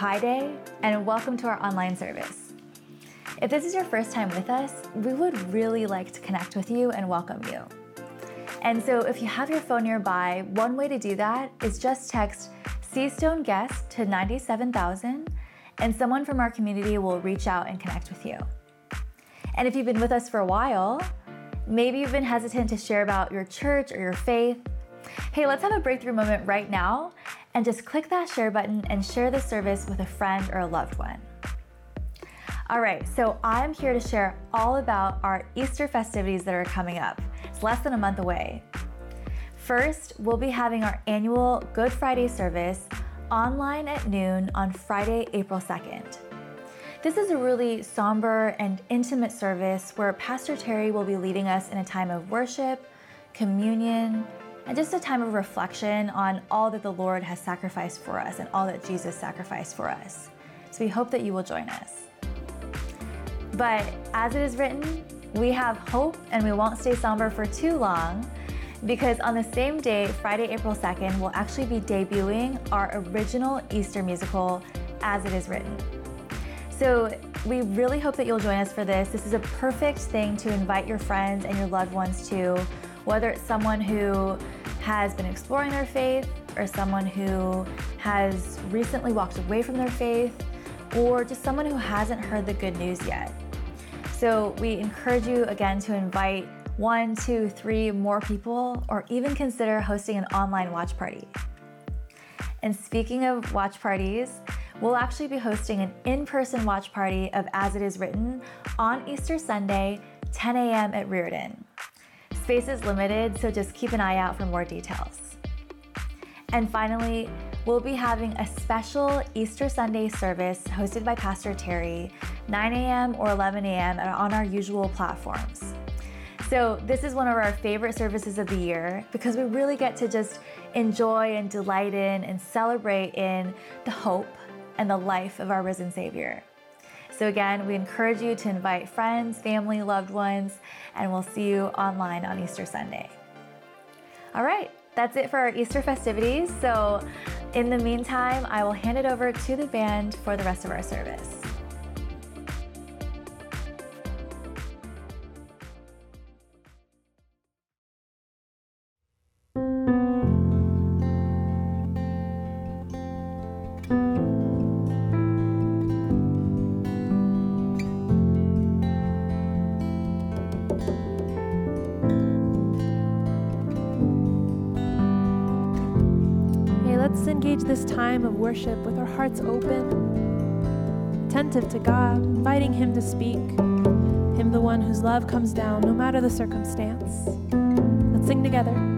Pi Day, and welcome to our online service. If this is your first time with us, we would really like to connect with you and welcome you. And so, if you have your phone nearby, one way to do that is just text Seastone Guest to 97000, and someone from our community will reach out and connect with you. And if you've been with us for a while, maybe you've been hesitant to share about your church or your faith. Hey, let's have a breakthrough moment right now and just click that share button and share the service with a friend or a loved one. All right, so I'm here to share all about our Easter festivities that are coming up. It's less than a month away. First, we'll be having our annual Good Friday service online at noon on Friday, April 2nd. This is a really somber and intimate service where Pastor Terry will be leading us in a time of worship, communion, and just a time of reflection on all that the Lord has sacrificed for us and all that Jesus sacrificed for us. So we hope that you will join us. But as it is written, we have hope and we won't stay somber for too long because on the same day, Friday, April 2nd, we'll actually be debuting our original Easter musical, As It Is Written. So we really hope that you'll join us for this. This is a perfect thing to invite your friends and your loved ones to, whether it's someone who has been exploring their faith or someone who has recently walked away from their faith or just someone who hasn't heard the good news yet. So we encourage you again to invite one, two, three more people, or even consider hosting an online watch party. And speaking of watch parties, we'll actually be hosting an in person watch party of As It Is Written on Easter Sunday, 10 a.m. at Reardon. Space is limited, so just keep an eye out for more details. And finally, we'll be having a special Easter Sunday service hosted by Pastor Terry, 9 a.m. or 11 a.m. on our usual platforms. So, this is one of our favorite services of the year because we really get to just enjoy and delight in and celebrate in the hope and the life of our risen Savior. So, again, we encourage you to invite friends, family, loved ones, and we'll see you online on Easter Sunday. All right, that's it for our Easter festivities. So, in the meantime, I will hand it over to the band for the rest of our service. This time of worship with our hearts open, attentive to God, inviting Him to speak, Him the one whose love comes down no matter the circumstance. Let's sing together.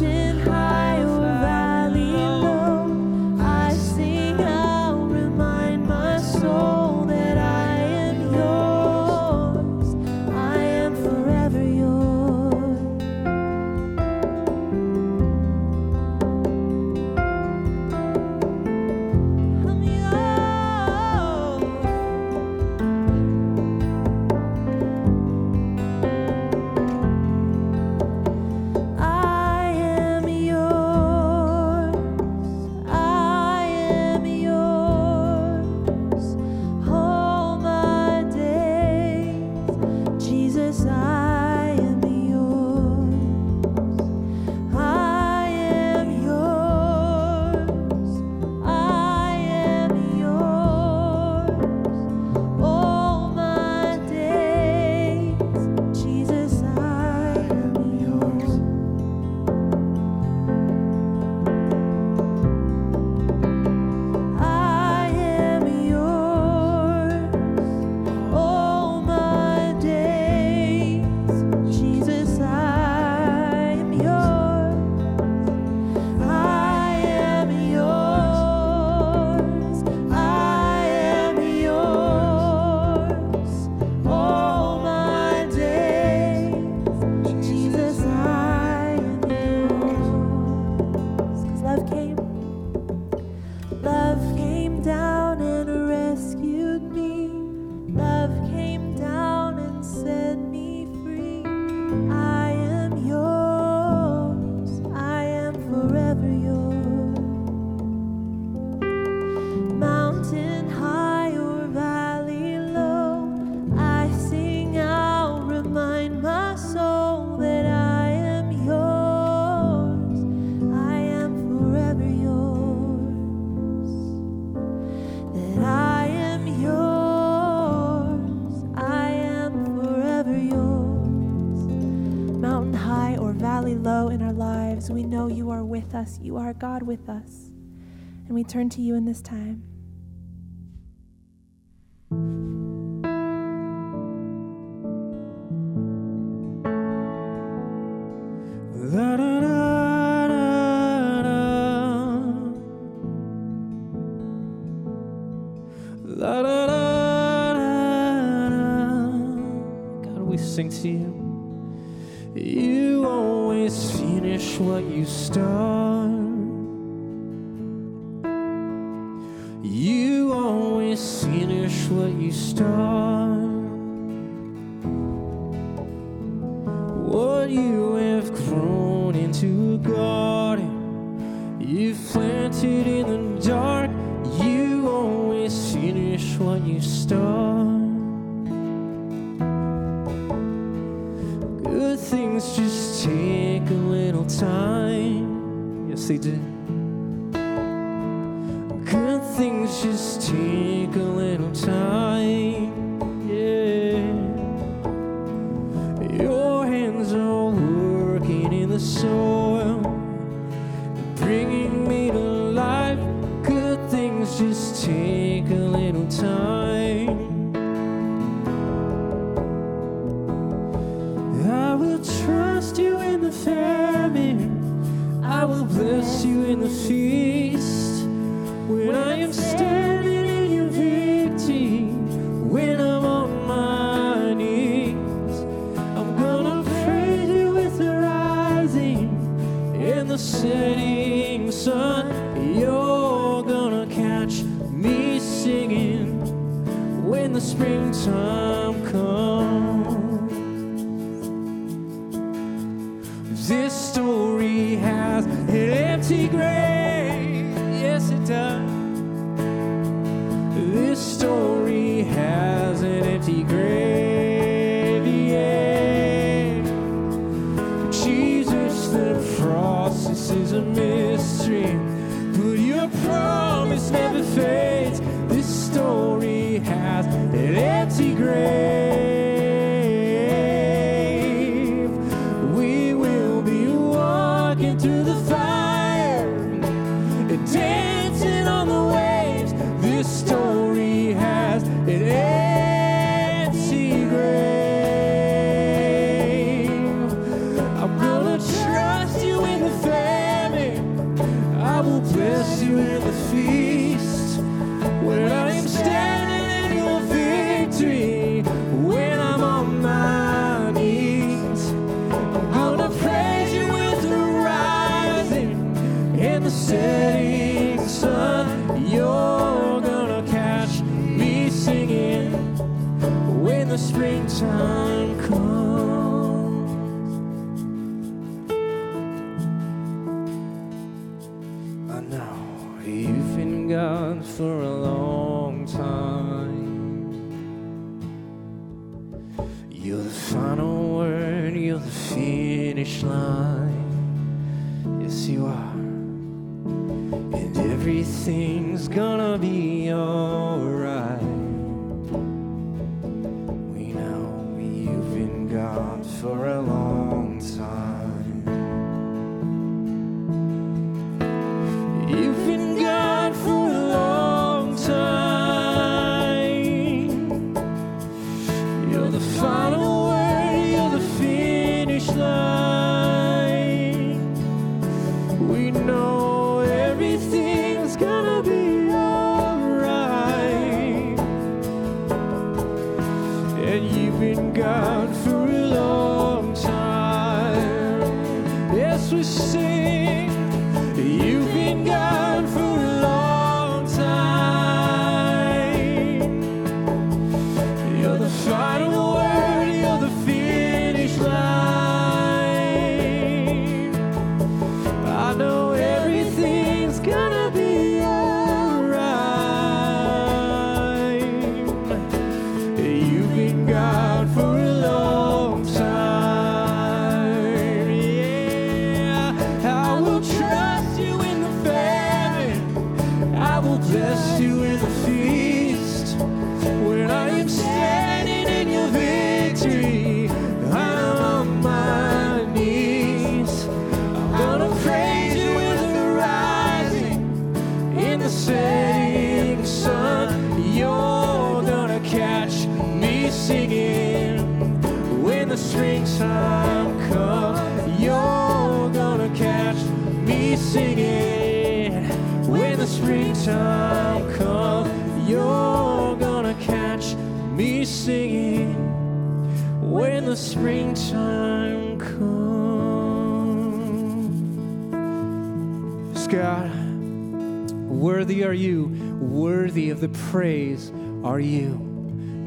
mountain. with us. You are God with us. And we turn to you in this time. 冰层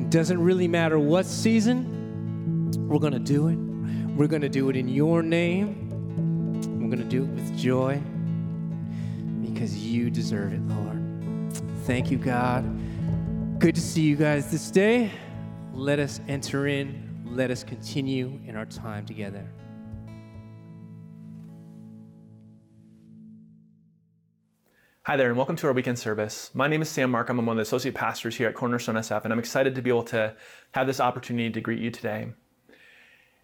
doesn't really matter what season, we're going to do it. We're going to do it in your name. We're going to do it with joy because you deserve it, Lord. Thank you, God. Good to see you guys this day. Let us enter in. Let us continue in our time together. Hi there, and welcome to our weekend service. My name is Sam Markham. I'm one of the associate pastors here at Cornerstone SF, and I'm excited to be able to have this opportunity to greet you today.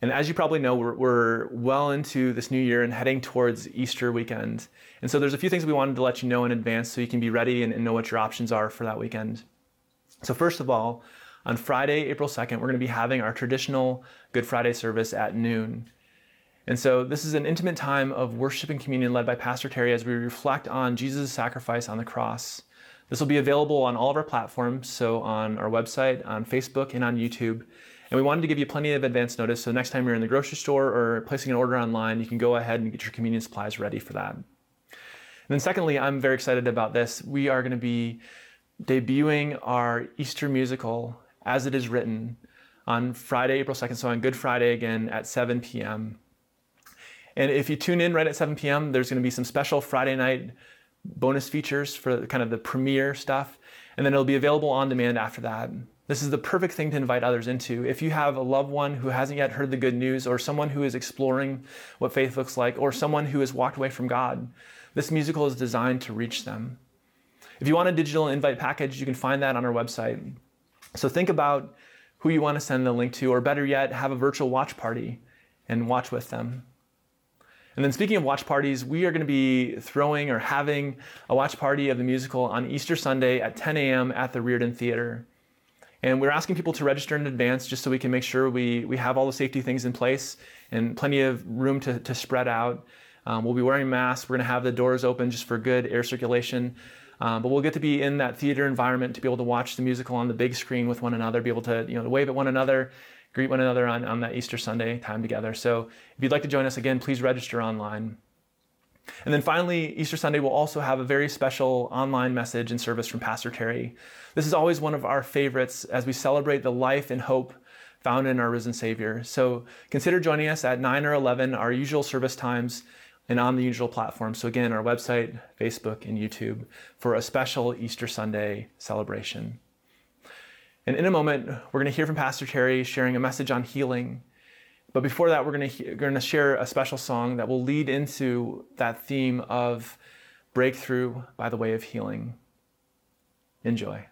And as you probably know, we're, we're, well into this new year and heading towards Easter weekend. And so there's a few things we wanted to let you know in advance so you can be ready and, and know what your options are for that weekend. So, first of all, on Friday, April 2nd, we're going to be having our traditional Good Friday service at noon. And so this is an intimate time of worship and communion led by Pastor Terry as we reflect on Jesus' sacrifice on the cross. This will be available on all of our platforms, so on our website, on Facebook, and on YouTube. And we wanted to give you plenty of advance notice, so next time you're in the grocery store or placing an order online, you can go ahead and get your communion supplies ready for that. And then secondly, I'm very excited about this. We are going to be debuting our Easter musical as it is written on Friday, April 2nd, so on Good Friday again at 7 p.m. And if you tune in right at 7 p.m., there's going to be some special Friday night bonus features for kind of the premiere stuff. And then it'll be available on demand after that. This is the perfect thing to invite others into. If you have a loved one who hasn't yet heard the good news, or someone who is exploring what faith looks like, or someone who has walked away from God, this musical is designed to reach them. If you want a digital invite package, you can find that on our website. So think about who you want to send the link to, or better yet, have a virtual watch party and watch with them. And then speaking of watch parties, we are going to be throwing or having a watch party of the musical on Easter Sunday at 10 a.m. at the Reardon Theater. And we're asking people to register in advance just so we can make sure we, we have all the safety things in place and plenty of room to, to spread out. Um, we'll be wearing masks. We're going to have the doors open just for good air circulation. Um, but we'll get to be in that theater environment to be able to watch the musical on the big screen with one another, be able to you know wave at one another, greet one another on, on that Easter Sunday time together. So if you'd like to join us again, please register online. And then finally, Easter Sunday will also have a very special online message and service from Pastor Terry. This is always one of our favorites as we celebrate the life and hope found in our risen Savior. So consider joining us at 9 or 11, our usual service times, and on the usual platforms. So again, our website, Facebook, and YouTube for a special Easter Sunday celebration. And in a moment, we're going to hear from Pastor Terry sharing a message on healing. But before that, we're going to, going to share a special song that will lead into that theme of breakthrough by the way of healing. Enjoy.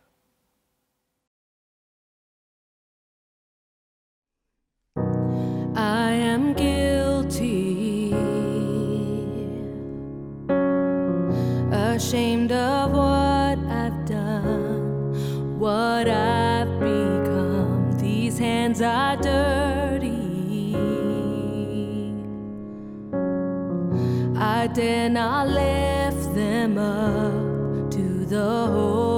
Hands are dirty. I dare not lift them up to the Holy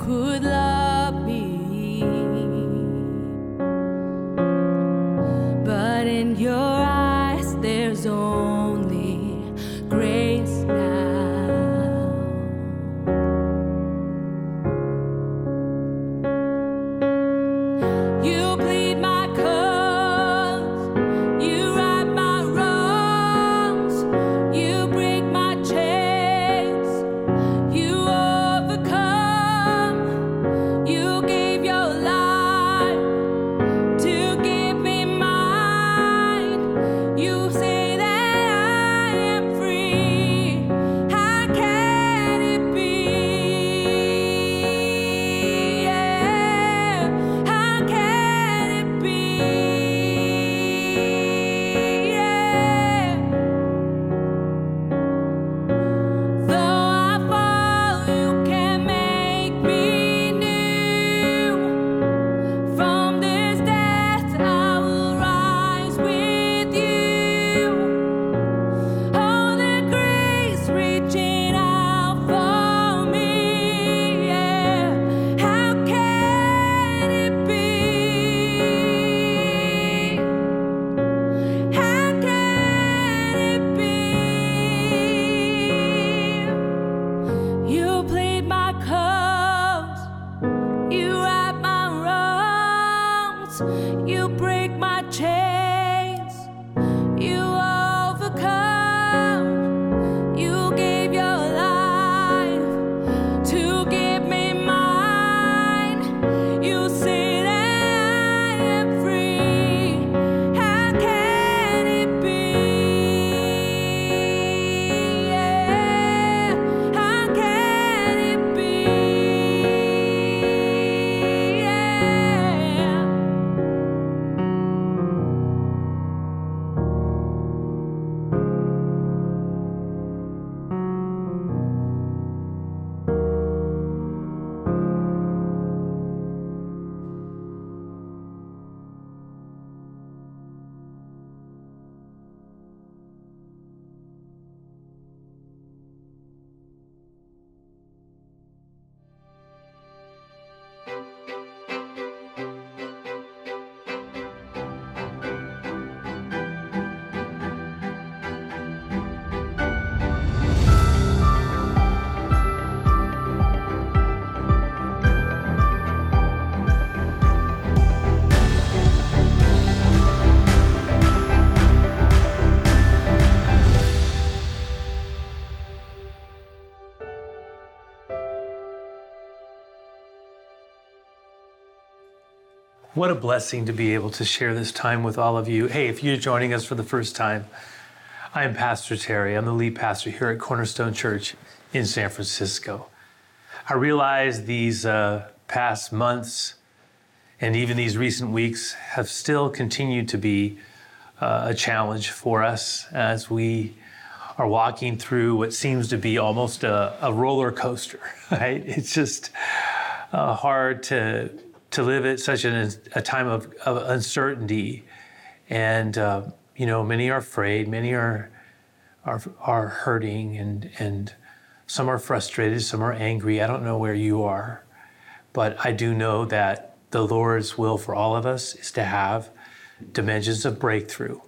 could What a blessing to be able to share this time with all of you. Hey, if you're joining us for the first time, I am Pastor Terry. I'm the lead pastor here at Cornerstone Church in San Francisco. I realize these uh, past months and even these recent weeks have still continued to be uh, a challenge for us as we are walking through what seems to be almost a, a roller coaster, right? It's just uh, hard to to live at such an, a time of, of uncertainty, and uh, you know many are afraid, many are are are hurting, and and some are frustrated, some are angry. I don't know where you are, but I do know that the Lord's will for all of us is to have dimensions of breakthrough,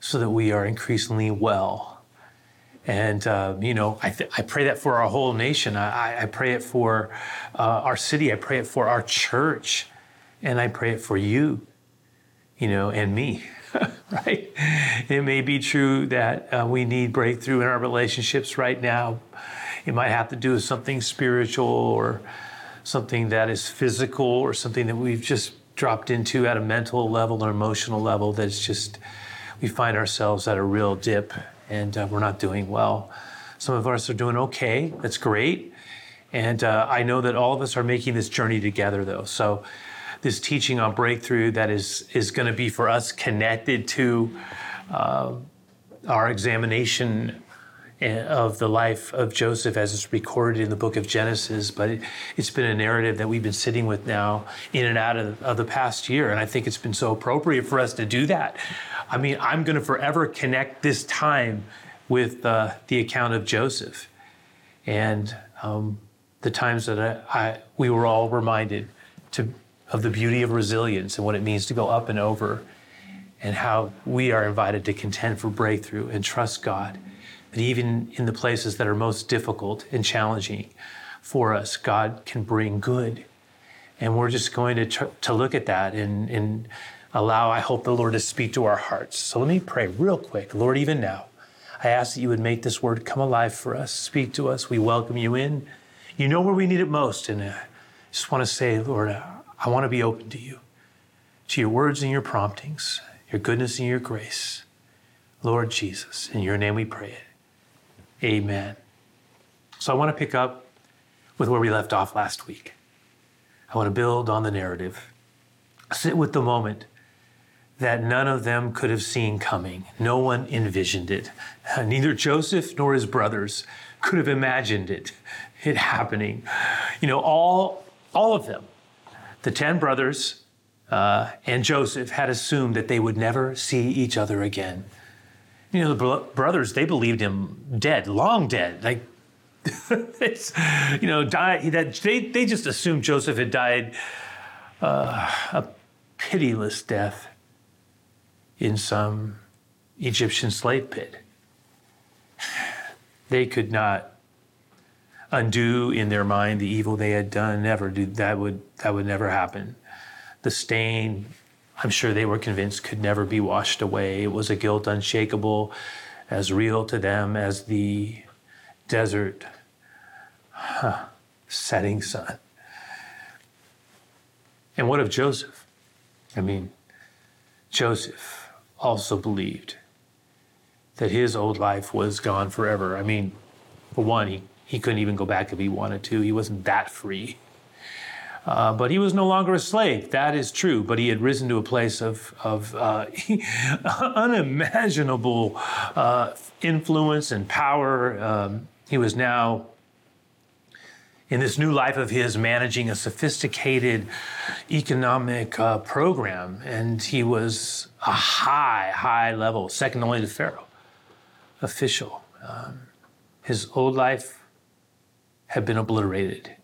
so that we are increasingly well and, uh, you know, I, th- I pray that for our whole nation. I, I pray it for uh, our city. I pray it for our church. And I pray it for you, you know, and me, right? It may be true that uh, we need breakthrough in our relationships right now. It might have to do with something spiritual or something that is physical or something that we've just dropped into at a mental level or emotional level that's just, we find ourselves at a real dip and uh, we're not doing well. Some of us are doing okay. That's great. And uh, I know that all of us are making this journey together, though. So, this teaching on breakthrough that is is going to be for us connected to uh, our examination of the life of Joseph as it's recorded in the book of Genesis. But it, has been a narrative that we've been sitting with now in and out of, of the past year, and I think it's been so appropriate for us to do that. I mean, I'm going to forever connect this time with uh, the account of Joseph and um, the times that I, I, we were all reminded to, of the beauty of resilience and what it means to go up and over, and how we are invited to contend for breakthrough and trust God. Even in the places that are most difficult and challenging for us, God can bring good. And we're just going to, tr- to look at that and, and allow, I hope, the Lord to speak to our hearts. So let me pray real quick. Lord, even now, I ask that you would make this word come alive for us, speak to us. We welcome you in. You know where we need it most. And uh, I just want to say, Lord, uh, I want to be open to you, to your words and your promptings, your goodness and your grace. Lord Jesus, in your name we pray it. Amen. So I want to pick up with where we left off last week. I want to build on the narrative, sit with the moment that none of them could have seen coming. No one envisioned it. Neither Joseph nor his brothers could have imagined it, it happening. You know, all, all of them, the 10 brothers uh, and Joseph, had assumed that they would never see each other again. You know, the bro- brothers, they believed him dead, long dead. Like, it's, you know, died, that, they, they just assumed Joseph had died uh, a pitiless death in some Egyptian slave pit. They could not undo in their mind the evil they had done. Never do that would that would never happen. The stain I'm sure they were convinced could never be washed away. It was a guilt unshakable, as real to them as the desert huh, setting sun. And what of Joseph? I mean, Joseph also believed that his old life was gone forever. I mean, for one, he, he couldn't even go back if he wanted to. He wasn't that free. Uh, but he was no longer a slave. That is true. But he had risen to a place of, of uh, unimaginable uh, influence and power. Um, he was now in this new life of his managing a sophisticated economic uh, program. And he was a high, high level, second only to Pharaoh, official. Um, his old life had been obliterated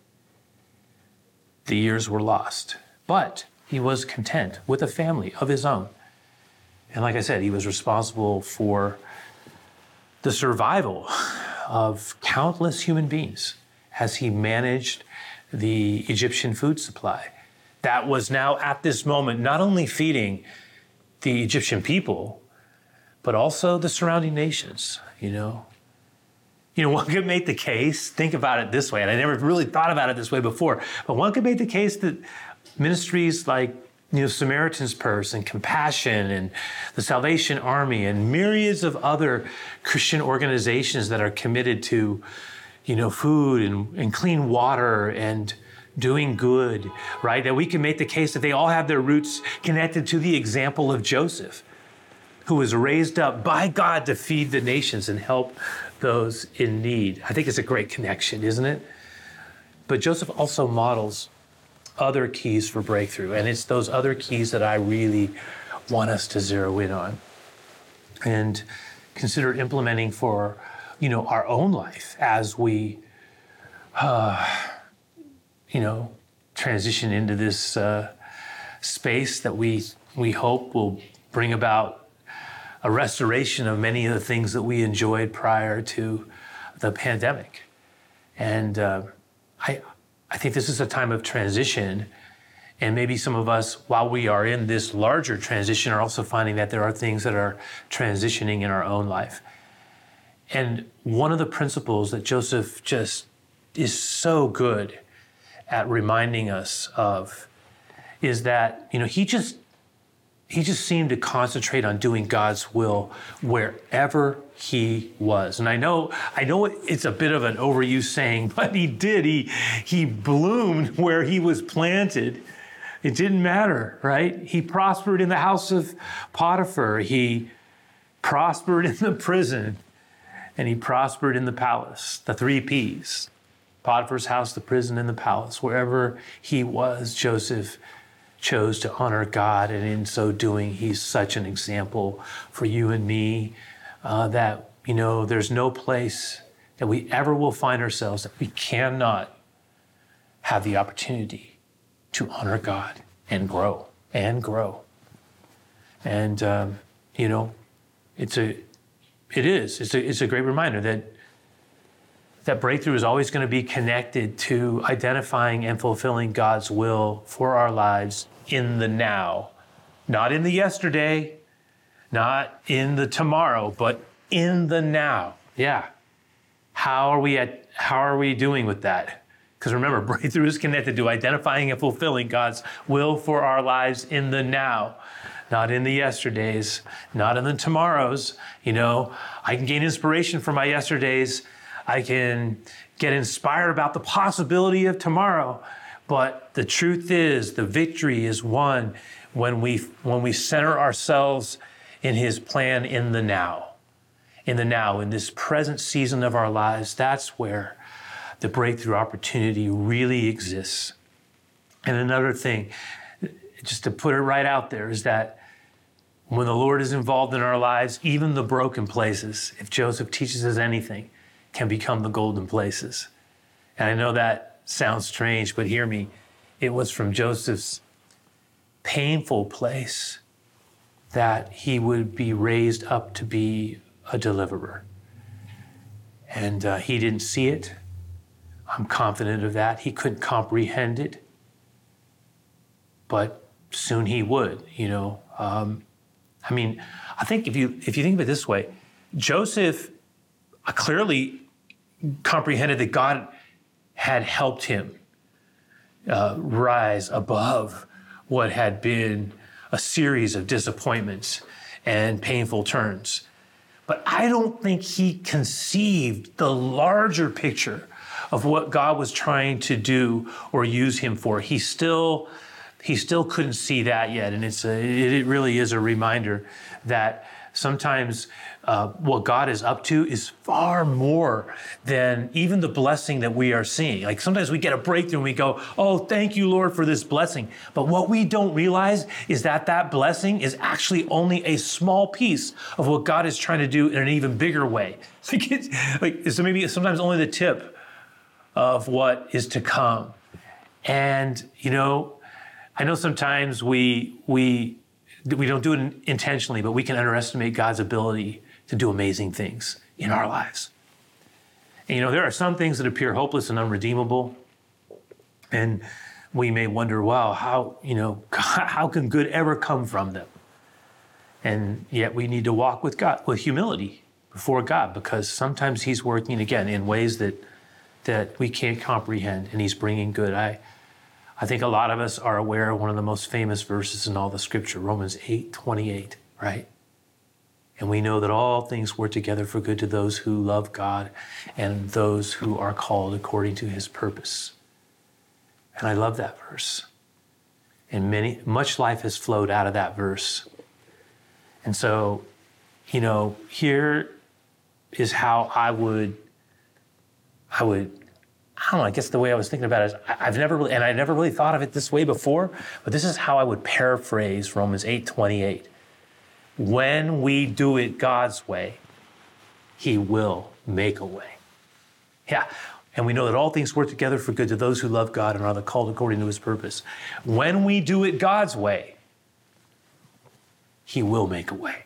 the years were lost. But he was content with a family of his own. And like I said, he was responsible for the survival of countless human beings as he managed the Egyptian food supply. That was now at this moment not only feeding the Egyptian people, but also the surrounding nations, you know, you know, one could make the case, think about it this way, and I never really thought about it this way before, but one could make the case that ministries like you know, Samaritan's Purse and Compassion and the Salvation Army and myriads of other Christian organizations that are committed to, you know, food and, and clean water and doing good, right? That we can make the case that they all have their roots connected to the example of Joseph, who was raised up by God to feed the nations and help those in need. I think it's a great connection, isn't it? But Joseph also models other keys for breakthrough, and it's those other keys that I really want us to zero in on and consider implementing for you know our own life as we uh, you know transition into this uh, space that we we hope will bring about a restoration of many of the things that we enjoyed prior to the pandemic. And uh, I, I think this is a time of transition. And maybe some of us, while we are in this larger transition, are also finding that there are things that are transitioning in our own life. And one of the principles that Joseph just is so good at reminding us of is that, you know, he just he just seemed to concentrate on doing God's will wherever he was. And I know, I know it's a bit of an overused saying, but he did. He he bloomed where he was planted. It didn't matter, right? He prospered in the house of Potiphar. He prospered in the prison, and he prospered in the palace. The three P's: Potiphar's house, the prison, and the palace. Wherever he was, Joseph chose to honor God, and in so doing, he's such an example for you and me uh, that, you know, there's no place that we ever will find ourselves that we cannot have the opportunity to honor God and grow and grow. And, um, you know, it's a, it is, it's a, it's a great reminder that that breakthrough is always going to be connected to identifying and fulfilling God's will for our lives in the now, not in the yesterday, not in the tomorrow, but in the now. Yeah. How are we at how are we doing with that? Because remember, breakthrough is connected to identifying and fulfilling God's will for our lives in the now, not in the yesterdays, not in the tomorrows. You know, I can gain inspiration from my yesterdays. I can get inspired about the possibility of tomorrow. But the truth is, the victory is won when we, when we center ourselves in His plan in the now. In the now, in this present season of our lives, that's where the breakthrough opportunity really exists. And another thing, just to put it right out there, is that when the Lord is involved in our lives, even the broken places, if Joseph teaches us anything, can become the golden places. And I know that sounds strange, but hear me. It was from Joseph's painful place that he would be raised up to be a deliverer. And uh, he didn't see it. I'm confident of that. He couldn't comprehend it. But soon he would. You know, um, I mean, I think if you if you think of it this way, Joseph uh, clearly comprehended that God had helped him uh, rise above what had been a series of disappointments and painful turns. But I don't think he conceived the larger picture of what God was trying to do or use him for. He still he still couldn't see that yet, and it's a, it really is a reminder that sometimes uh, what God is up to is far more than even the blessing that we are seeing. Like sometimes we get a breakthrough and we go, Oh, thank you, Lord, for this blessing. But what we don't realize is that that blessing is actually only a small piece of what God is trying to do in an even bigger way. Like, it's, like so maybe sometimes only the tip of what is to come. And, you know, I know sometimes we, we, we don't do it intentionally, but we can underestimate God's ability to do amazing things in our lives. And, you know, there are some things that appear hopeless and unredeemable. And we may wonder, wow, how, you know, how can good ever come from them? And yet we need to walk with God, with humility before God, because sometimes He's working again in ways that, that we can't comprehend, and He's bringing good. I, I think a lot of us are aware of one of the most famous verses in all the scripture, Romans 8 28, right? And we know that all things work together for good to those who love God and those who are called according to his purpose. And I love that verse. And many much life has flowed out of that verse. And so, you know, here is how I would I would I don't know, I guess the way I was thinking about it is I've never really and I never really thought of it this way before, but this is how I would paraphrase Romans 8:28 when we do it God's way, He will make a way. Yeah. And we know that all things work together for good to those who love God and are called according to his purpose. When we do it God's way, he will make a way.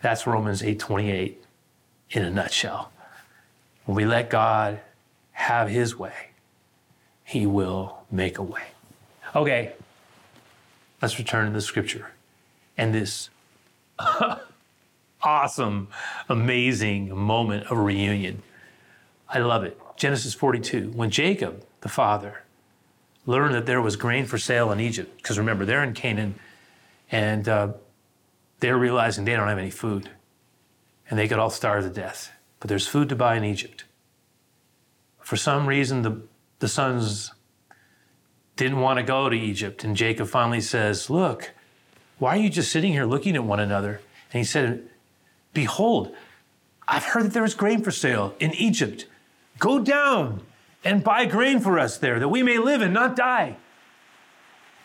That's Romans 8:28 in a nutshell. When we let God have his way, he will make a way. Okay. Let's return to the scripture and this awesome, amazing moment of reunion. I love it. Genesis 42, when Jacob, the father, learned that there was grain for sale in Egypt, because remember, they're in Canaan, and uh, they're realizing they don't have any food, and they could all starve to death. But there's food to buy in Egypt. For some reason, the, the sons didn't want to go to Egypt, and Jacob finally says, Look, why are you just sitting here looking at one another? And he said, Behold, I've heard that there is grain for sale in Egypt. Go down and buy grain for us there, that we may live and not die.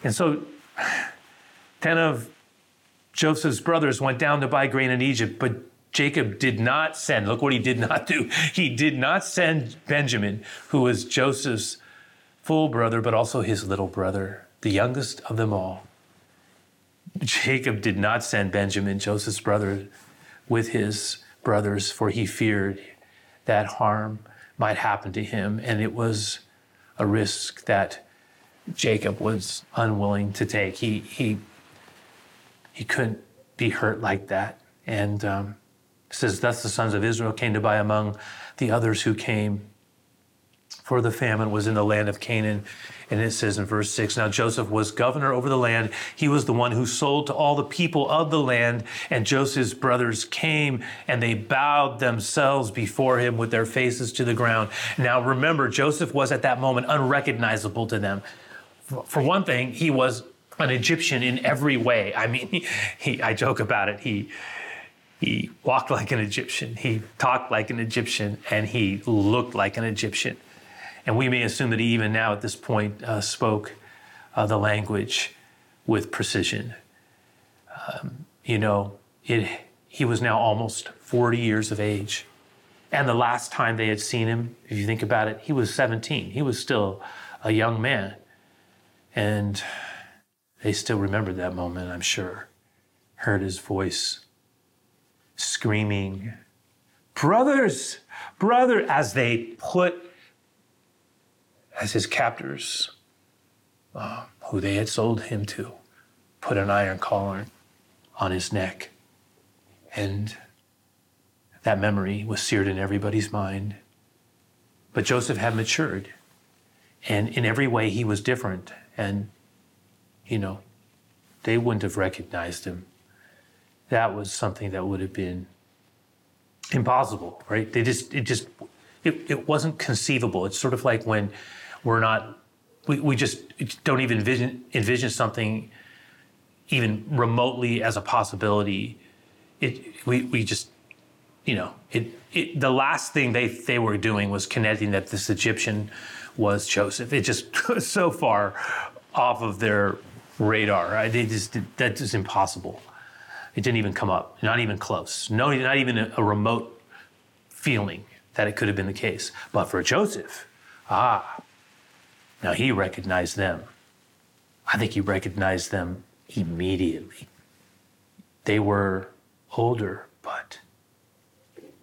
And so 10 of Joseph's brothers went down to buy grain in Egypt, but Jacob did not send, look what he did not do. He did not send Benjamin, who was Joseph's full brother, but also his little brother, the youngest of them all. Jacob did not send Benjamin, Joseph's brother, with his brothers, for he feared that harm might happen to him. And it was a risk that Jacob was unwilling to take. He, he, he couldn't be hurt like that. And um, says, Thus the sons of Israel came to buy among the others who came, for the famine was in the land of Canaan. And it says in verse 6 Now Joseph was governor over the land. He was the one who sold to all the people of the land. And Joseph's brothers came and they bowed themselves before him with their faces to the ground. Now remember, Joseph was at that moment unrecognizable to them. For one thing, he was an Egyptian in every way. I mean, he, he, I joke about it. He, he walked like an Egyptian, he talked like an Egyptian, and he looked like an Egyptian. And we may assume that he even now at this point uh, spoke uh, the language with precision. Um, you know, it, he was now almost 40 years of age. And the last time they had seen him, if you think about it, he was 17. He was still a young man. And they still remembered that moment, I'm sure. Heard his voice screaming, Brothers, brother, as they put as his captors uh, who they had sold him to, put an iron collar on his neck. And that memory was seared in everybody's mind. But Joseph had matured. And in every way, he was different. And, you know, they wouldn't have recognized him. That was something that would have been impossible, right? They just, it just, it, it wasn't conceivable. It's sort of like when we're not, we, we just don't even envision, envision something even remotely as a possibility. It, we, we just, you know, it, it, the last thing they, they were doing was connecting that this Egyptian was Joseph. It just was so far off of their radar. Right? They just, that is impossible. It didn't even come up, not even close. No, not even a, a remote feeling that it could have been the case. But for Joseph, ah, now he recognized them. I think he recognized them immediately. They were older, but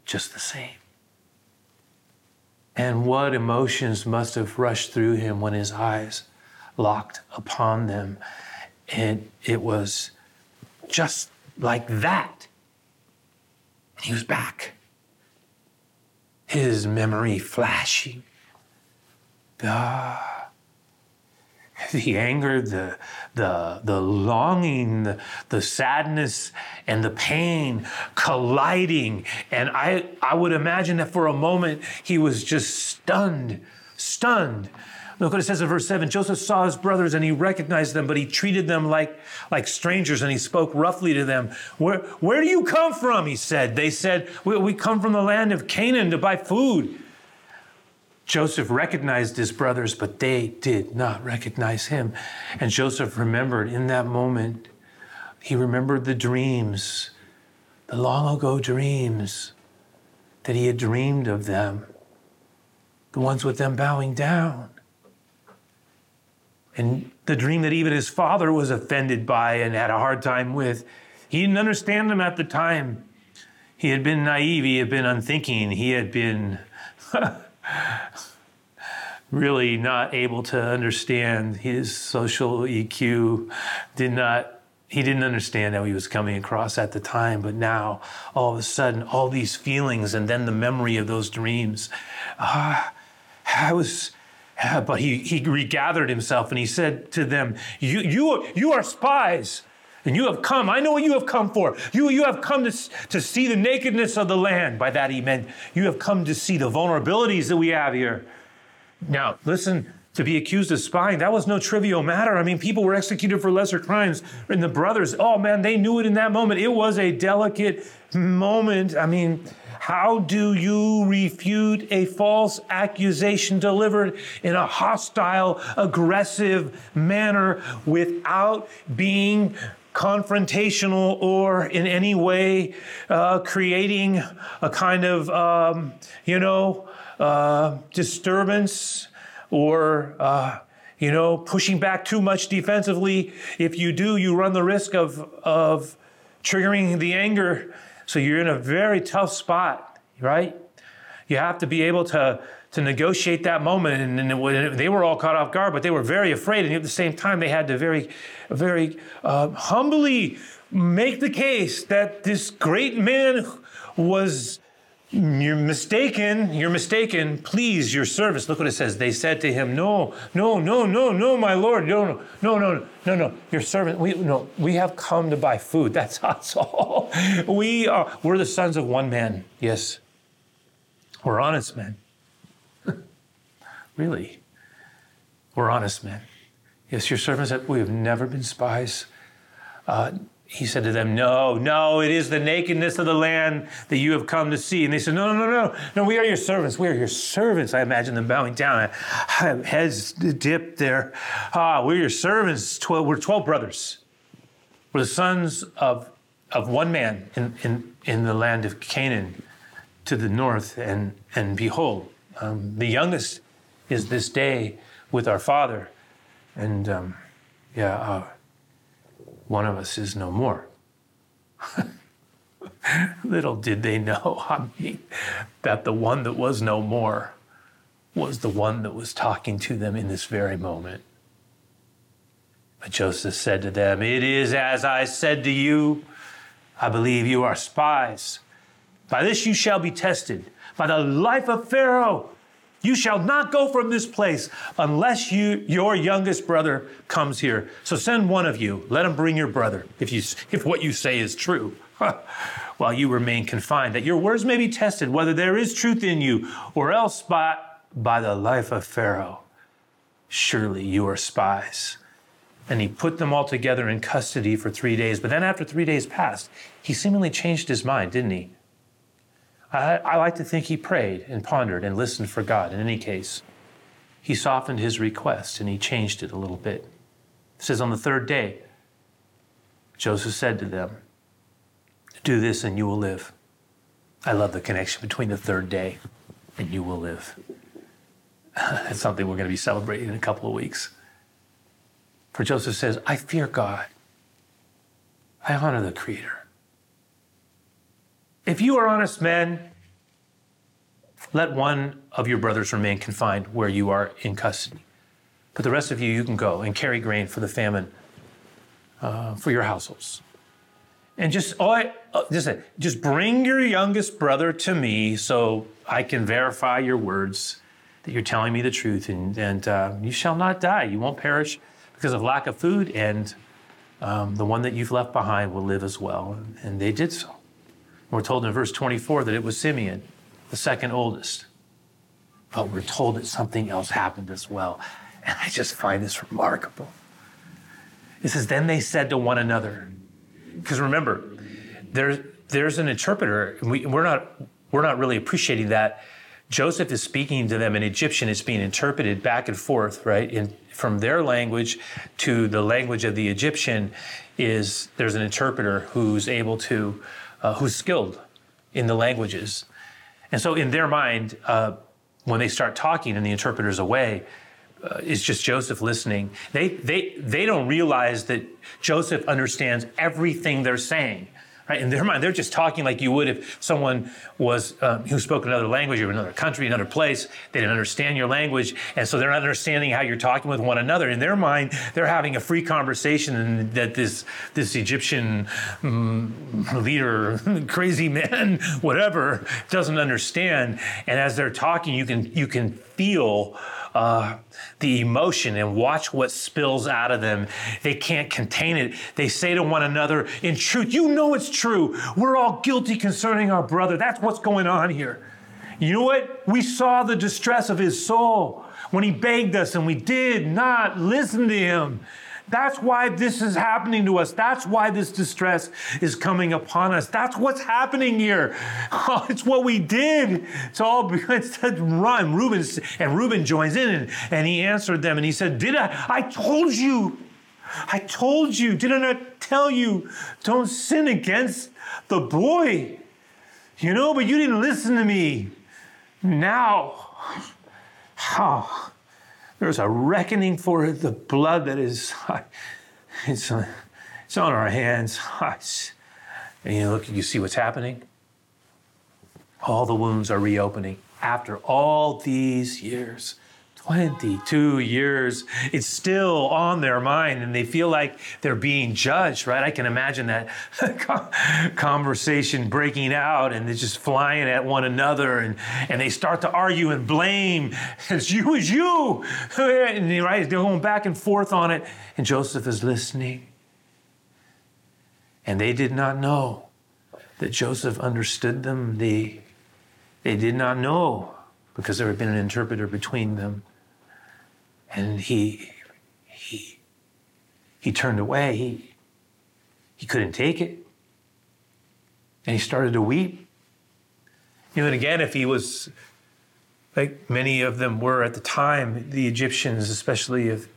just the same. And what emotions must have rushed through him when his eyes locked upon them. And it was just like that. And he was back. His memory flashing. Ah the anger, the, the, the longing, the, the sadness, and the pain colliding. And I, I would imagine that for a moment he was just stunned, stunned. Look what it says in verse 7 Joseph saw his brothers and he recognized them, but he treated them like, like strangers and he spoke roughly to them. Where, where do you come from? He said. They said, we, we come from the land of Canaan to buy food. Joseph recognized his brothers, but they did not recognize him. And Joseph remembered in that moment, he remembered the dreams, the long ago dreams that he had dreamed of them, the ones with them bowing down. And the dream that even his father was offended by and had a hard time with. He didn't understand them at the time. He had been naive, he had been unthinking, he had been really not able to understand his social EQ, did not he didn't understand how he was coming across at the time, but now all of a sudden, all these feelings and then the memory of those dreams. Ah, I was, ah, but he, he regathered himself and he said to them, you, you, you are spies. And you have come, I know what you have come for. You, you have come to, to see the nakedness of the land. By that he meant you have come to see the vulnerabilities that we have here. Now, listen, to be accused of spying, that was no trivial matter. I mean, people were executed for lesser crimes. And the brothers, oh man, they knew it in that moment. It was a delicate moment. I mean, how do you refute a false accusation delivered in a hostile, aggressive manner without being confrontational or in any way uh, creating a kind of, um, you know, uh, disturbance or uh, you know pushing back too much defensively. If you do, you run the risk of of triggering the anger. So you're in a very tough spot, right? You have to be able to to negotiate that moment. And, and they were all caught off guard, but they were very afraid. And at the same time, they had to very, very uh, humbly make the case that this great man was. You're mistaken. You're mistaken. Please, your service. Look what it says. They said to him, No, no, no, no, no, my lord. No, no, no, no, no, no. Your servant. We no. We have come to buy food. That's us all. We are. We're the sons of one man. Yes. We're honest men. Really? We're honest men. Yes, your servants said, We have never been spies. Uh, he said to them, No, no, it is the nakedness of the land that you have come to see. And they said, No, no, no, no, no, we are your servants. We are your servants. I imagine them bowing down, heads dipped there. Ah, we're your servants. 12, we're 12 brothers. We're the sons of, of one man in, in, in the land of Canaan to the north. And, and behold, um, the youngest is this day with our Father. And um, yeah, uh, one of us is no more. Little did they know, I mean, that the one that was no more was the one that was talking to them in this very moment. But Joseph said to them, It is as I said to you. I believe you are spies. By this you shall be tested. By the life of Pharaoh, you shall not go from this place unless you, your youngest brother comes here. So send one of you. Let him bring your brother, if, you, if what you say is true, while you remain confined, that your words may be tested, whether there is truth in you, or else by, by the life of Pharaoh. Surely you are spies. And he put them all together in custody for three days. But then, after three days passed, he seemingly changed his mind, didn't he? I, I, like to think he prayed and pondered and listened for God. In any case, he softened his request and he changed it a little bit. It says, On the third day, Joseph said to them, Do this and you will live. I love the connection between the third day and you will live. That's something we're going to be celebrating in a couple of weeks. For Joseph says, I fear God. I honor the Creator. If you are honest men, let one of your brothers remain confined where you are in custody. But the rest of you, you can go and carry grain for the famine uh, for your households. And just, oh, I, uh, just, just bring your youngest brother to me so I can verify your words that you're telling me the truth, and, and uh, you shall not die. You won't perish because of lack of food, and um, the one that you've left behind will live as well. And they did so. We're told in verse 24 that it was Simeon, the second oldest. But we're told that something else happened as well. And I just find this remarkable. It says, Then they said to one another, because remember, there's, there's an interpreter, and we, we're, not, we're not really appreciating that. Joseph is speaking to them in Egyptian, it's being interpreted back and forth, right? In, from their language to the language of the Egyptian is there's an interpreter who's able to, uh, who's skilled in the languages. And so in their mind, uh, when they start talking and the interpreter's away, uh, it's just Joseph listening. They, they, they don't realize that Joseph understands everything they're saying. Right? In their mind, they're just talking like you would if someone was um, who spoke another language or another country, another place. They didn't understand your language, and so they're not understanding how you're talking with one another. In their mind, they're having a free conversation, and that this this Egyptian um, leader, crazy man, whatever, doesn't understand. And as they're talking, you can you can feel uh, the emotion and watch what spills out of them. They can't contain it. They say to one another, In truth, you know it's true. We're all guilty concerning our brother. That's what's going on here. You know what? We saw the distress of his soul when he begged us, and we did not listen to him. That's why this is happening to us. That's why this distress is coming upon us. That's what's happening here. Oh, it's what we did. It's all it's run. Reuben and Reuben joins in and, and he answered them and he said, Did I? I told you. I told you. Did I not tell you? Don't sin against the boy. You know, but you didn't listen to me. Now, oh, there's a reckoning for the blood that is, it's, uh, it's on our hands. And you look, you see what's happening? All the wounds are reopening after all these years. 22 years, it's still on their mind and they feel like they're being judged, right? I can imagine that conversation breaking out and they're just flying at one another and, and they start to argue and blame. It's you, it's you. And right, they're going back and forth on it. And Joseph is listening. And they did not know that Joseph understood them. They, they did not know because there had been an interpreter between them and he he he turned away. He he couldn't take it. And he started to weep. You know, and again, if he was like many of them were at the time, the Egyptians, especially of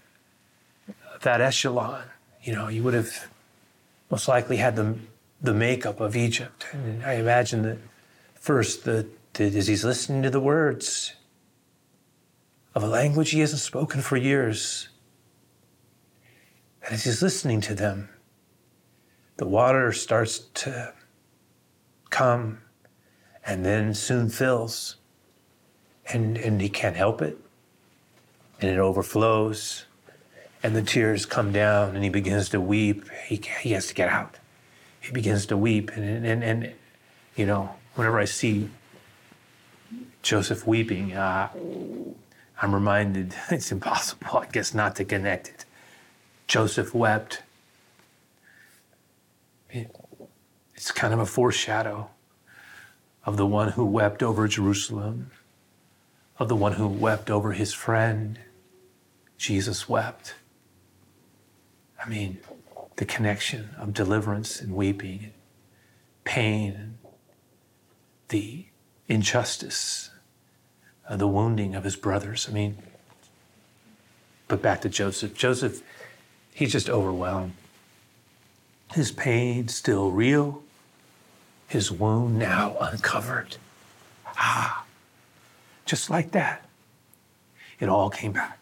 that echelon, you know, you would have most likely had the the makeup of Egypt. And I imagine that first the, the as he's listening to the words, of a language he hasn't spoken for years. And as he's listening to them, the water starts to come and then soon fills. And, and he can't help it. And it overflows. and the tears come down and he begins to weep. He, he has to get out. He begins to weep. And, and, and you know, whenever I see Joseph weeping, uh, I'm reminded it's impossible, I guess, not to connect it. Joseph wept. It- it's kind of a foreshadow of the one who wept over Jerusalem, of the one who wept over his friend. Jesus wept. I mean, the connection of deliverance and weeping, and pain, and the injustice, uh, the wounding of his brothers. I mean, but back to Joseph. Joseph, he's just overwhelmed. His pain still real, his wound now uncovered. Ah, just like that, it all came back.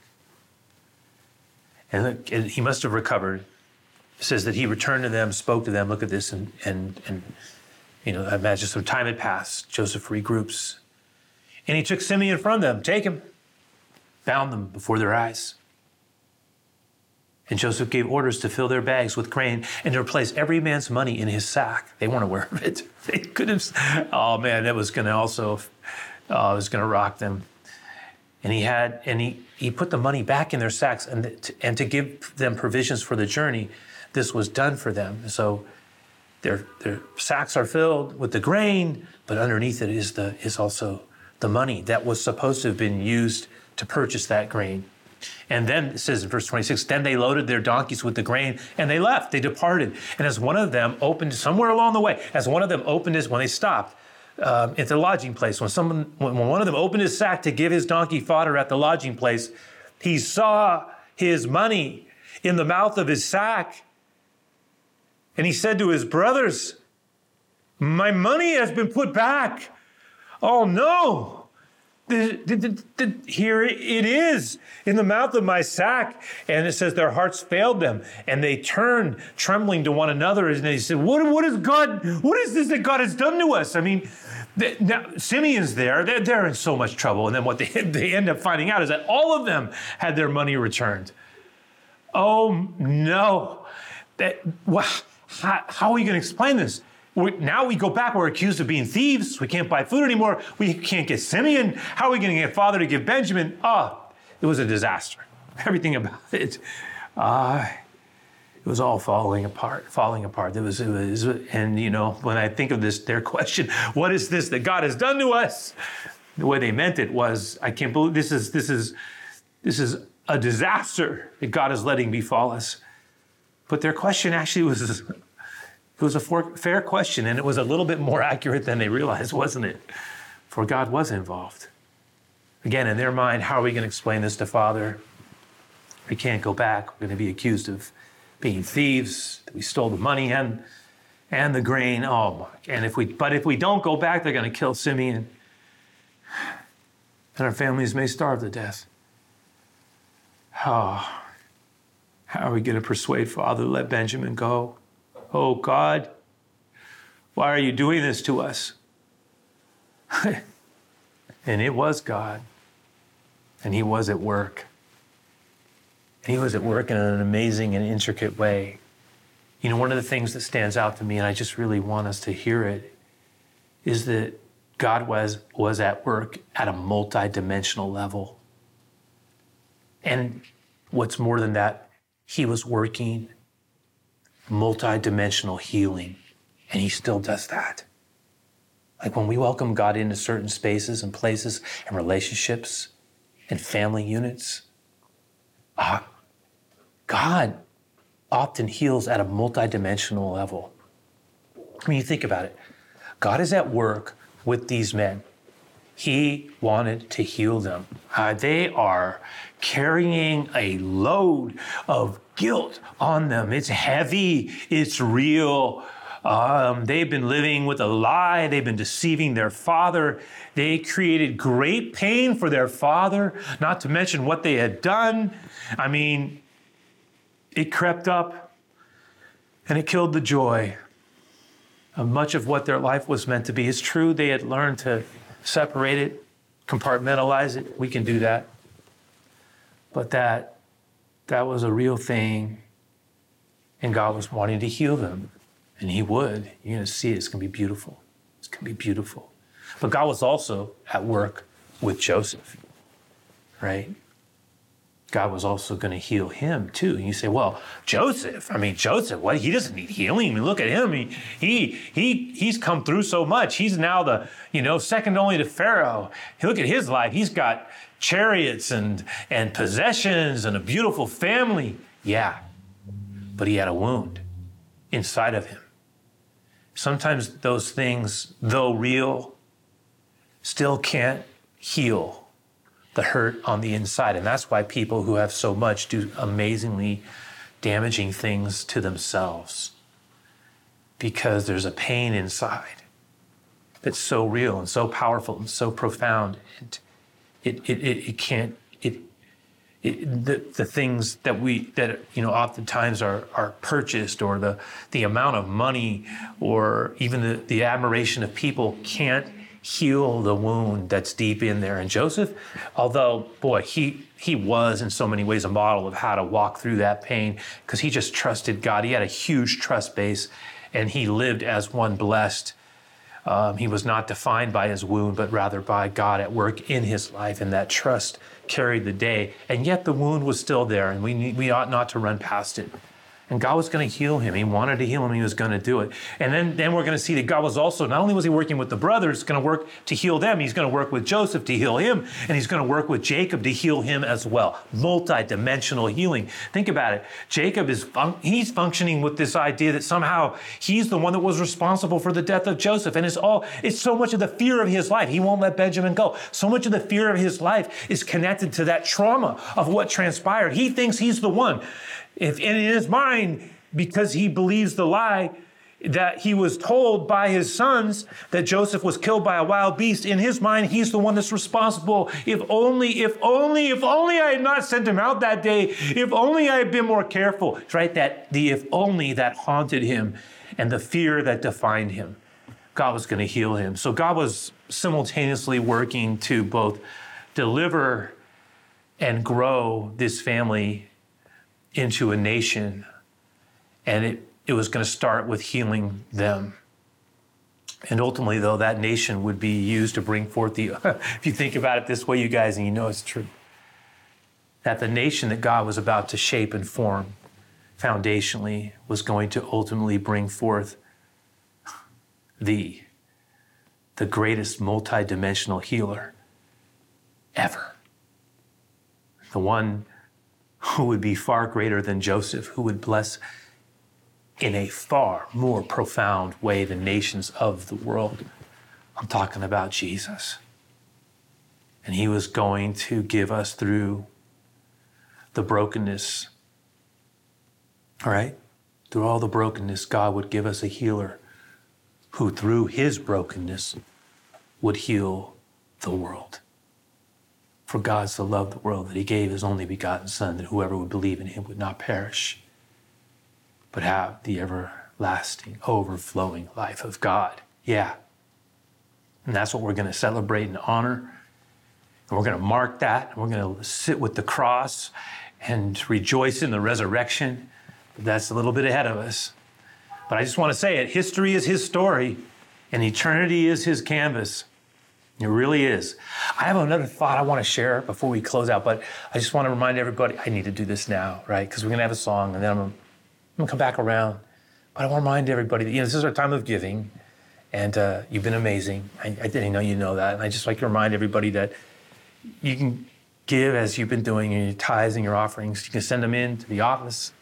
And and he must have recovered. It says that he returned to them, spoke to them. Look at this, and and and you know, I imagine some time had passed. Joseph regroups, and he took Simeon from them. Take him, bound them before their eyes. And Joseph gave orders to fill their bags with grain and to replace every man's money in his sack. They weren't aware of it. They could have. Oh man, that was going to also, oh, it was going to rock them. And he had, and he he put the money back in their sacks, and to, and to give them provisions for the journey. This was done for them. So their their sacks are filled with the grain, but underneath it is the is also the money that was supposed to have been used to purchase that grain. And then it says in verse 26, then they loaded their donkeys with the grain and they left, they departed. And as one of them opened, somewhere along the way, as one of them opened his, when they stopped um, at the lodging place, when someone, when one of them opened his sack to give his donkey fodder at the lodging place, he saw his money in the mouth of his sack. And he said to his brothers, My money has been put back. Oh no. The- the- the- here it is in the mouth of my sack. And it says their hearts failed them and they turned trembling to one another and they said, What, what is God? What is this that God has done to us? I mean, the- now Simeon's there. They're, they're in so much trouble. And then what they, they end up finding out is that all of them had their money returned. Oh no. That, how, how are we going to explain this? We, now we go back, we're accused of being thieves. We can't buy food anymore. We can't get Simeon. How are we going to get father to give Benjamin? Ah, it was a disaster. Everything about it. Uh, it was all falling apart, falling apart. It was, it was, and you know, when I think of this, their question, what is this that God has done to us? The way they meant it was, I can't believe this is, this is, this is a disaster that God is letting befall us. But their question actually was, it was a for- fair question, and it was a little bit more accurate than they realized, wasn't it? For God was involved. Again, in their mind, how are we going to explain this to Father? We can't go back. We're going to be accused of being thieves. We stole the money and and the grain. Oh, my! And if we, but if we don't go back, they're going to kill Simeon, and our families may starve to death. Oh, how are we going to persuade Father to let Benjamin go? Oh God, why are you doing this to us? and it was God. And He was at work. And He was at work in an amazing and intricate way. You know, one of the things that stands out to me, and I just really want us to hear it, is that God was, was at work at a multidimensional level. And what's more than that, He was working multi-dimensional healing and he still does that. Like when we welcome god into certain spaces and places and relationships and family units uh, god often heals at a multi-dimensional level. Mean you think about it god is at work with these men. He wanted to heal them. Uh, they are carrying a load of guilt on them. It's heavy, it's real. Um, they've been living with a lie. They've been deceiving their father. They created great pain for their father, not to mention what they had done. I mean, it crept up and it killed the joy of much of what their life was meant to be. It's true, they had learned to separate it, compartmentalize it. We can do that. But that that was a real thing, and God was wanting to heal them, and He would. You're going to see it. It's going to be beautiful. It's going to be beautiful. But God was also at work with Joseph, right? God was also going to heal him too. And you say, well, Joseph, I mean, Joseph, what? He doesn't need healing. I mean, look at him. He, he, he, he's come through so much. He's now the, you know, second only to Pharaoh. Look at his life. He's got chariots and, and possessions and a beautiful family. Yeah, but he had a wound inside of him. Sometimes those things, though real, still can't heal the hurt on the inside. And that's why people who have so much do amazingly damaging things to themselves because there's a pain inside that's so real and so powerful and so profound. And it, it, it, it can't, it, it, the, the things that we that you know oftentimes are are purchased or the the amount of money or even the, the admiration of people can't heal the wound that's deep in there. And Joseph, although boy, he he was in so many ways a model of how to walk through that pain because he just trusted God. He had a huge trust base, and he lived as one blessed. Um, he was not defined by his wound, but rather by God at work in his life, and that trust carried the day. And yet the wound was still there, and we we ought not to run past it. And God was going to heal him. He wanted to heal him. He was going to do it. And then, then we're going to see that God was also, not only was he working with the brothers, going to work to heal them, he's going to work with Joseph to heal him, and he's going to work with Jacob to heal him as well. Multi-dimensional healing. Think about it. Jacob is, fun- he's functioning with this idea that somehow he's the one that was responsible for the death of Joseph. And it's all, it's so much of the fear of his life. He won't let Benjamin go. So much of the fear of his life is connected to that trauma of what transpired. He thinks he's the one. If in his mind, because he believes the lie that he was told by his sons that Joseph was killed by a wild beast, in his mind, he's the one that's responsible. If only, if only, if only I had not sent him out that day, if only I had been more careful. It's right that the if only that haunted him and the fear that defined him. God was going to heal him. So God was simultaneously working to both deliver and grow this family into a nation, and it, it was going to start with healing them. And ultimately, though, that nation would be used to bring forth the, if you think about it this way, you guys, and you know it's true, that the nation that God was about to shape and form foundationally was going to ultimately bring forth the, the greatest multidimensional healer ever. The one who would be far greater than Joseph, who would bless in a far more profound way the nations of the world. I'm talking about Jesus. And he was going to give us through the brokenness, all right? Through all the brokenness, God would give us a healer who, through his brokenness, would heal the world. For God so loved the world that he gave his only begotten Son, that whoever would believe in him would not perish, but have the everlasting, overflowing life of God. Yeah. And that's what we're going to celebrate and honor. And we're going to mark that. And we're going to sit with the cross and rejoice in the resurrection. But that's a little bit ahead of us. But I just want to say it history is his story, and eternity is his canvas. It really is. I have another thought I want to share before we close out, but I just want to remind everybody I need to do this now, right? Because we're going to have a song and then I'm going, to come back around. But I want to remind everybody that, you know, this is our time of giving and uh, you've been amazing. I, I, didn't know you know that. And I just like to remind everybody that you can give as you've been doing in your tithes and your offerings. You can send them in to the office.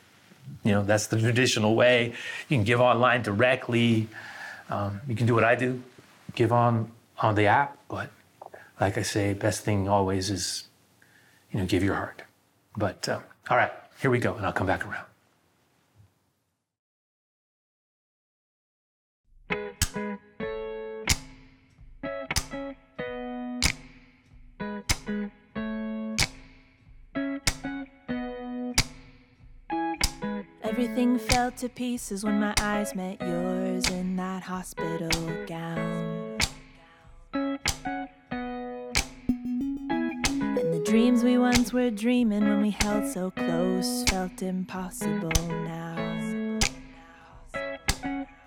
You know, that's the traditional way. You can give online directly. Um, you can do what I do, give on on the app. But like I say, best thing always is, you know, give your heart. But um, all right, here we go, and I'll come back around. Everything fell to pieces when my eyes met yours in that hospital gown. Dreams we once were dreaming when we held so close felt impossible now.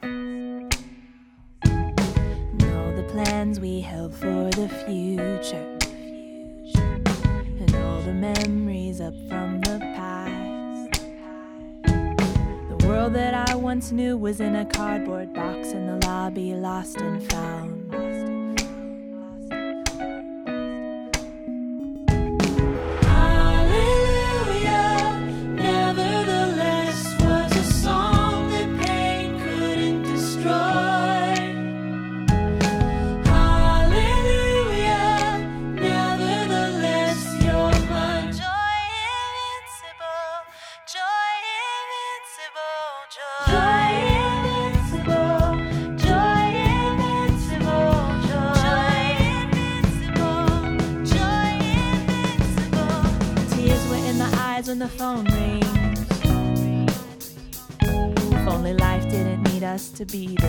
And all the plans we held for the future. And all the memories up from the past. The world that I once knew was in a cardboard box in the lobby, lost and found. Be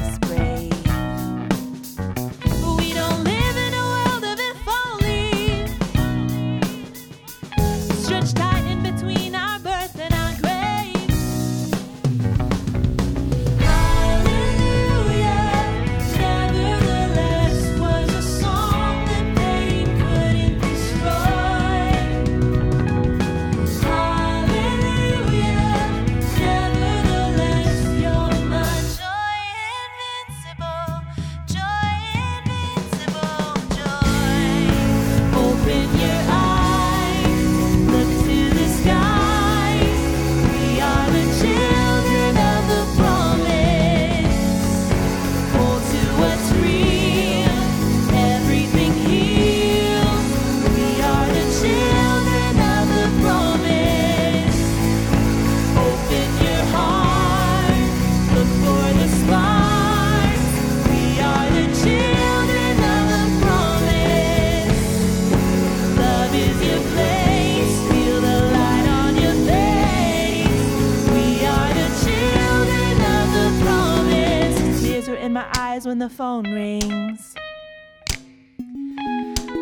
when the phone rings.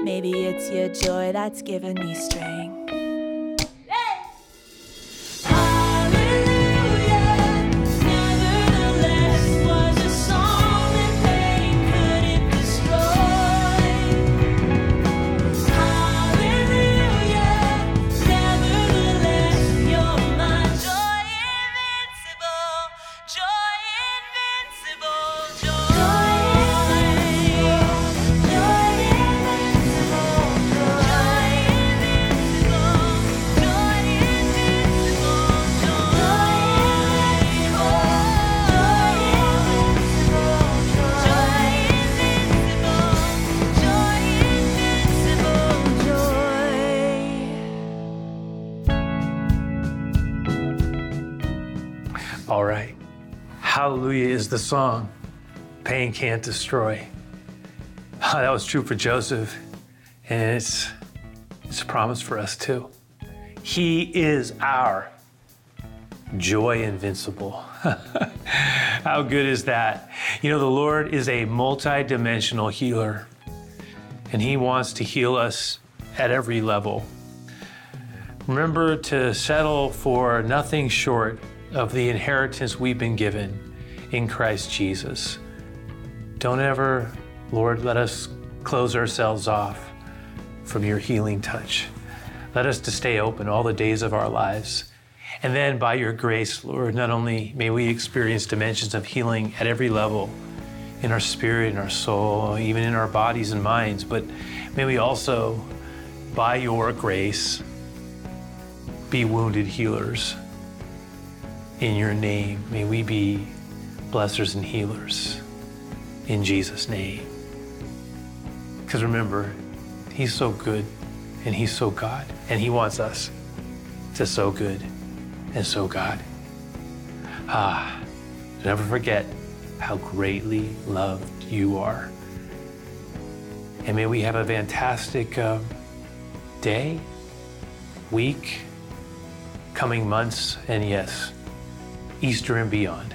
Maybe it's your joy that's given me strength. Hallelujah is the song pain can't destroy. Ah, that was true for Joseph, and it's, it's a promise for us too. He is our joy invincible. How good is that? You know, the Lord is a multi-dimensional healer, and He wants to heal us at every level. Remember to settle for nothing short of the inheritance we've been given in Christ Jesus. Don't ever, Lord, let us close ourselves off from your healing touch. Let us to stay open all the days of our lives. And then by your grace, Lord, not only may we experience dimensions of healing at every level in our spirit, in our soul, even in our bodies and minds, but may we also, by your grace, be wounded healers. In your name, may we be blessers and healers. In Jesus' name. Because remember, He's so good and He's so God, and He wants us to so good and so God. Ah, never forget how greatly loved you are. And may we have a fantastic uh, day, week, coming months, and yes, Easter and beyond.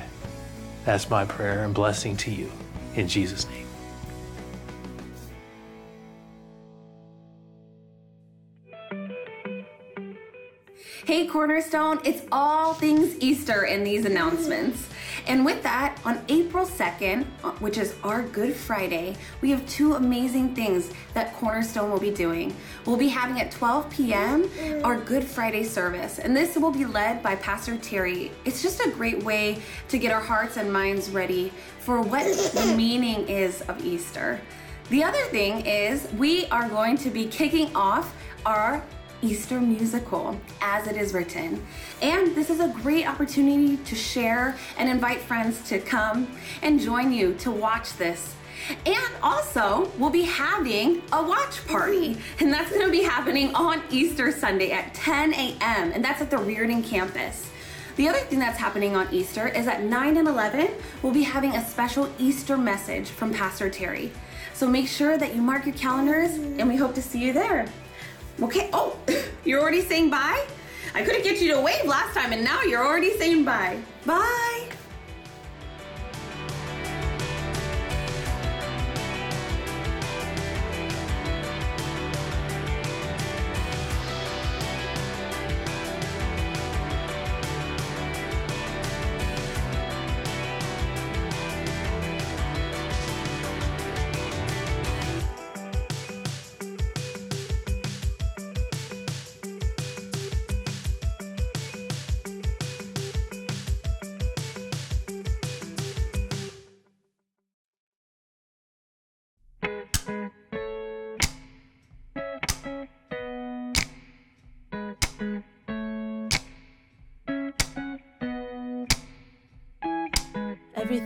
That's my prayer and blessing to you in Jesus' name. Hey, Cornerstone, it's all things Easter in these announcements. And with that, on April 2nd, uh, which is our Good Friday, we have two amazing things that Cornerstone will be doing. We'll be having at 12 p.m. our Good Friday service, and this will be led by Pastor Terry. It's just a great way to get our hearts and minds ready for what the meaning is of Easter. The other thing is, we are going to be kicking off our Easter musical as it is written. And this is a great opportunity to share and invite friends to come and join you to watch this. And also, we'll be having a watch party, and that's gonna be happening on Easter Sunday at 10 a.m., and that's at the Reardon campus. The other thing that's happening on Easter is at 9 and 11, we'll be having a special Easter message from Pastor Terry. So make sure that you mark your calendars, and we hope to see you there. Okay, oh, you're already saying bye? I couldn't get you to wave last time, and now you're already saying bye. Bye.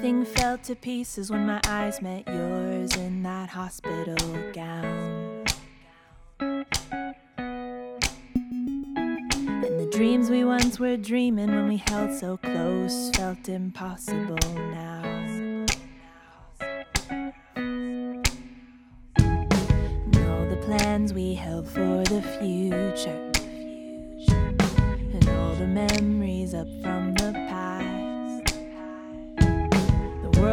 Everything fell to pieces when my eyes met yours in that hospital gown. And the dreams we once were dreaming when we held so close felt impossible now. And all the plans we held for the future. And all the memories up from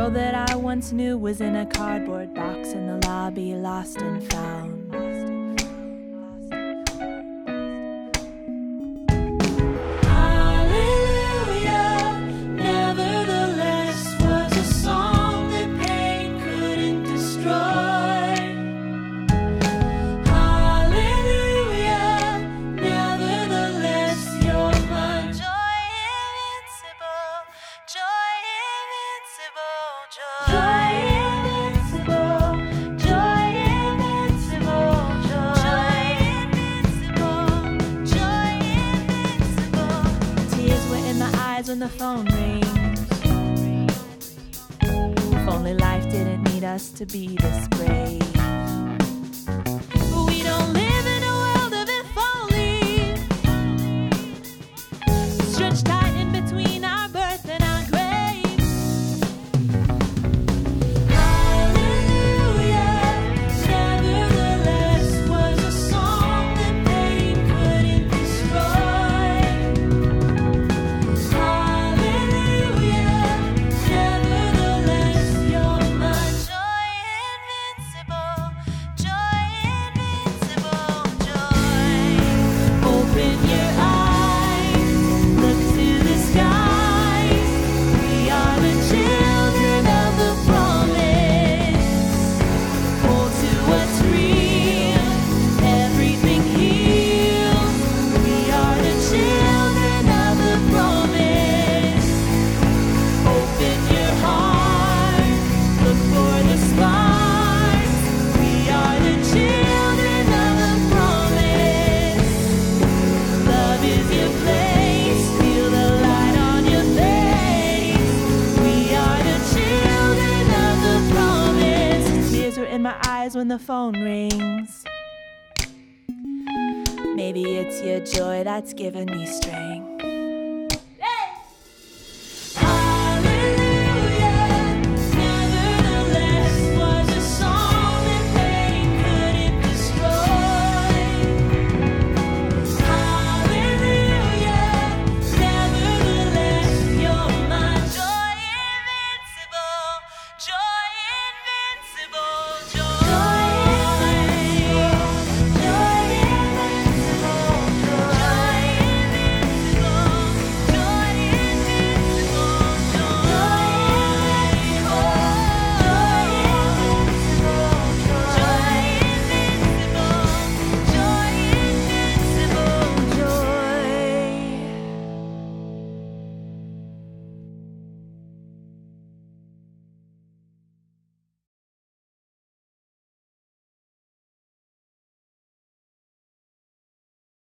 World that I once knew was in a cardboard box in the lobby, lost and found.